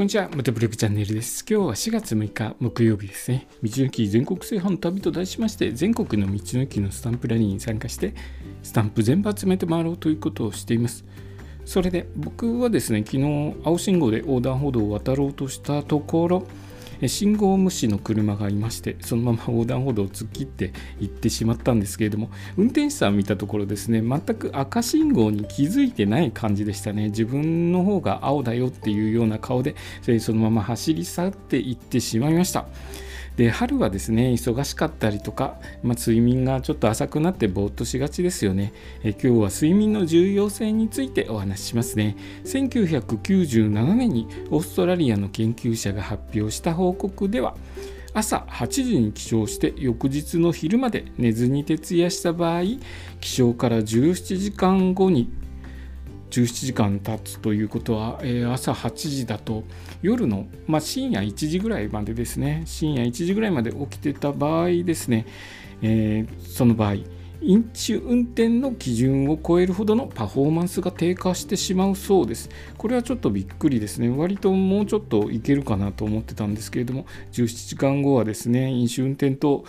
こんにちは、モテブログチャンネルです。今日は4月6日木曜日ですね。道の駅全国制覇の旅と題しまして、全国の道の駅のスタンプラリーに参加して、スタンプ全部集めて回ろうということをしています。それで僕はですね、昨日青信号で横断歩道を渡ろうとしたところ、信号無視の車がいましてそのまま横断歩道を突っ切って行ってしまったんですけれども運転手さん見たところですね全く赤信号に気づいてない感じでしたね自分の方が青だよっていうような顔でそのまま走り去って行ってしまいました。で春はですね忙しかったりとか、まあ、睡眠がちょっと浅くなってぼーっとしがちですよね。え今日は睡眠の重要性についてお話ししますね。1997年にオーストラリアの研究者が発表した報告では朝8時に起床して翌日の昼まで寝ずに徹夜した場合起床から17時間後に17時間経つということは、えー、朝8時だと夜の、まあ、深夜1時ぐらいまでですね深夜1時ぐらいまで起きてた場合ですね、えー、その場合飲酒運転の基準を超えるほどのパフォーマンスが低下してしまうそうです。これはちょっとびっくりですね。割ともうちょっといけるかなと思ってたんですけれども、17時間後はですね、飲酒運転と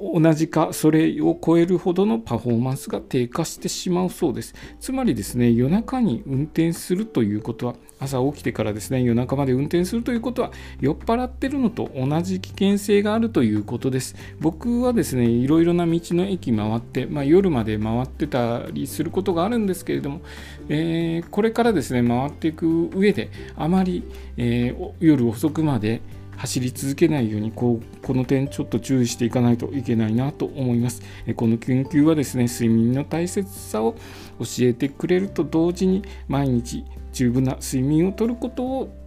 同じかそれを超えるほどのパフォーマンスが低下してしまうそうです。つまりですね夜中に運転するということは朝起きてからですね夜中まで運転するということは酔っ払ってるのと同じ危険性があるということです。僕はですねいろいろな道の駅回って、まあ、夜まで回ってたりすることがあるんですけれども、えー、これからですね回っていく上であまり、えー、夜遅くまで走り続けないようにこうこの点ちょっと注意していかないといけないなと思います。この研究はですね睡眠の大切さを教えてくれると同時に毎日十分な睡眠をとることを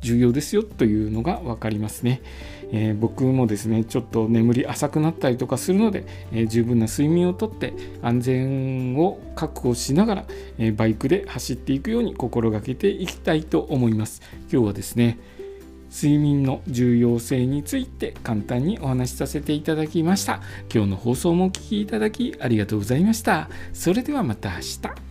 重要ですよというのが分かりますね、えー、僕もですねちょっと眠り浅くなったりとかするので、えー、十分な睡眠をとって安全を確保しながら、えー、バイクで走っていくように心がけていきたいと思います。今日はですね睡眠の重要性について簡単にお話しさせていただきました。今日の放送もお聴きいただきありがとうございました。それではまた明日。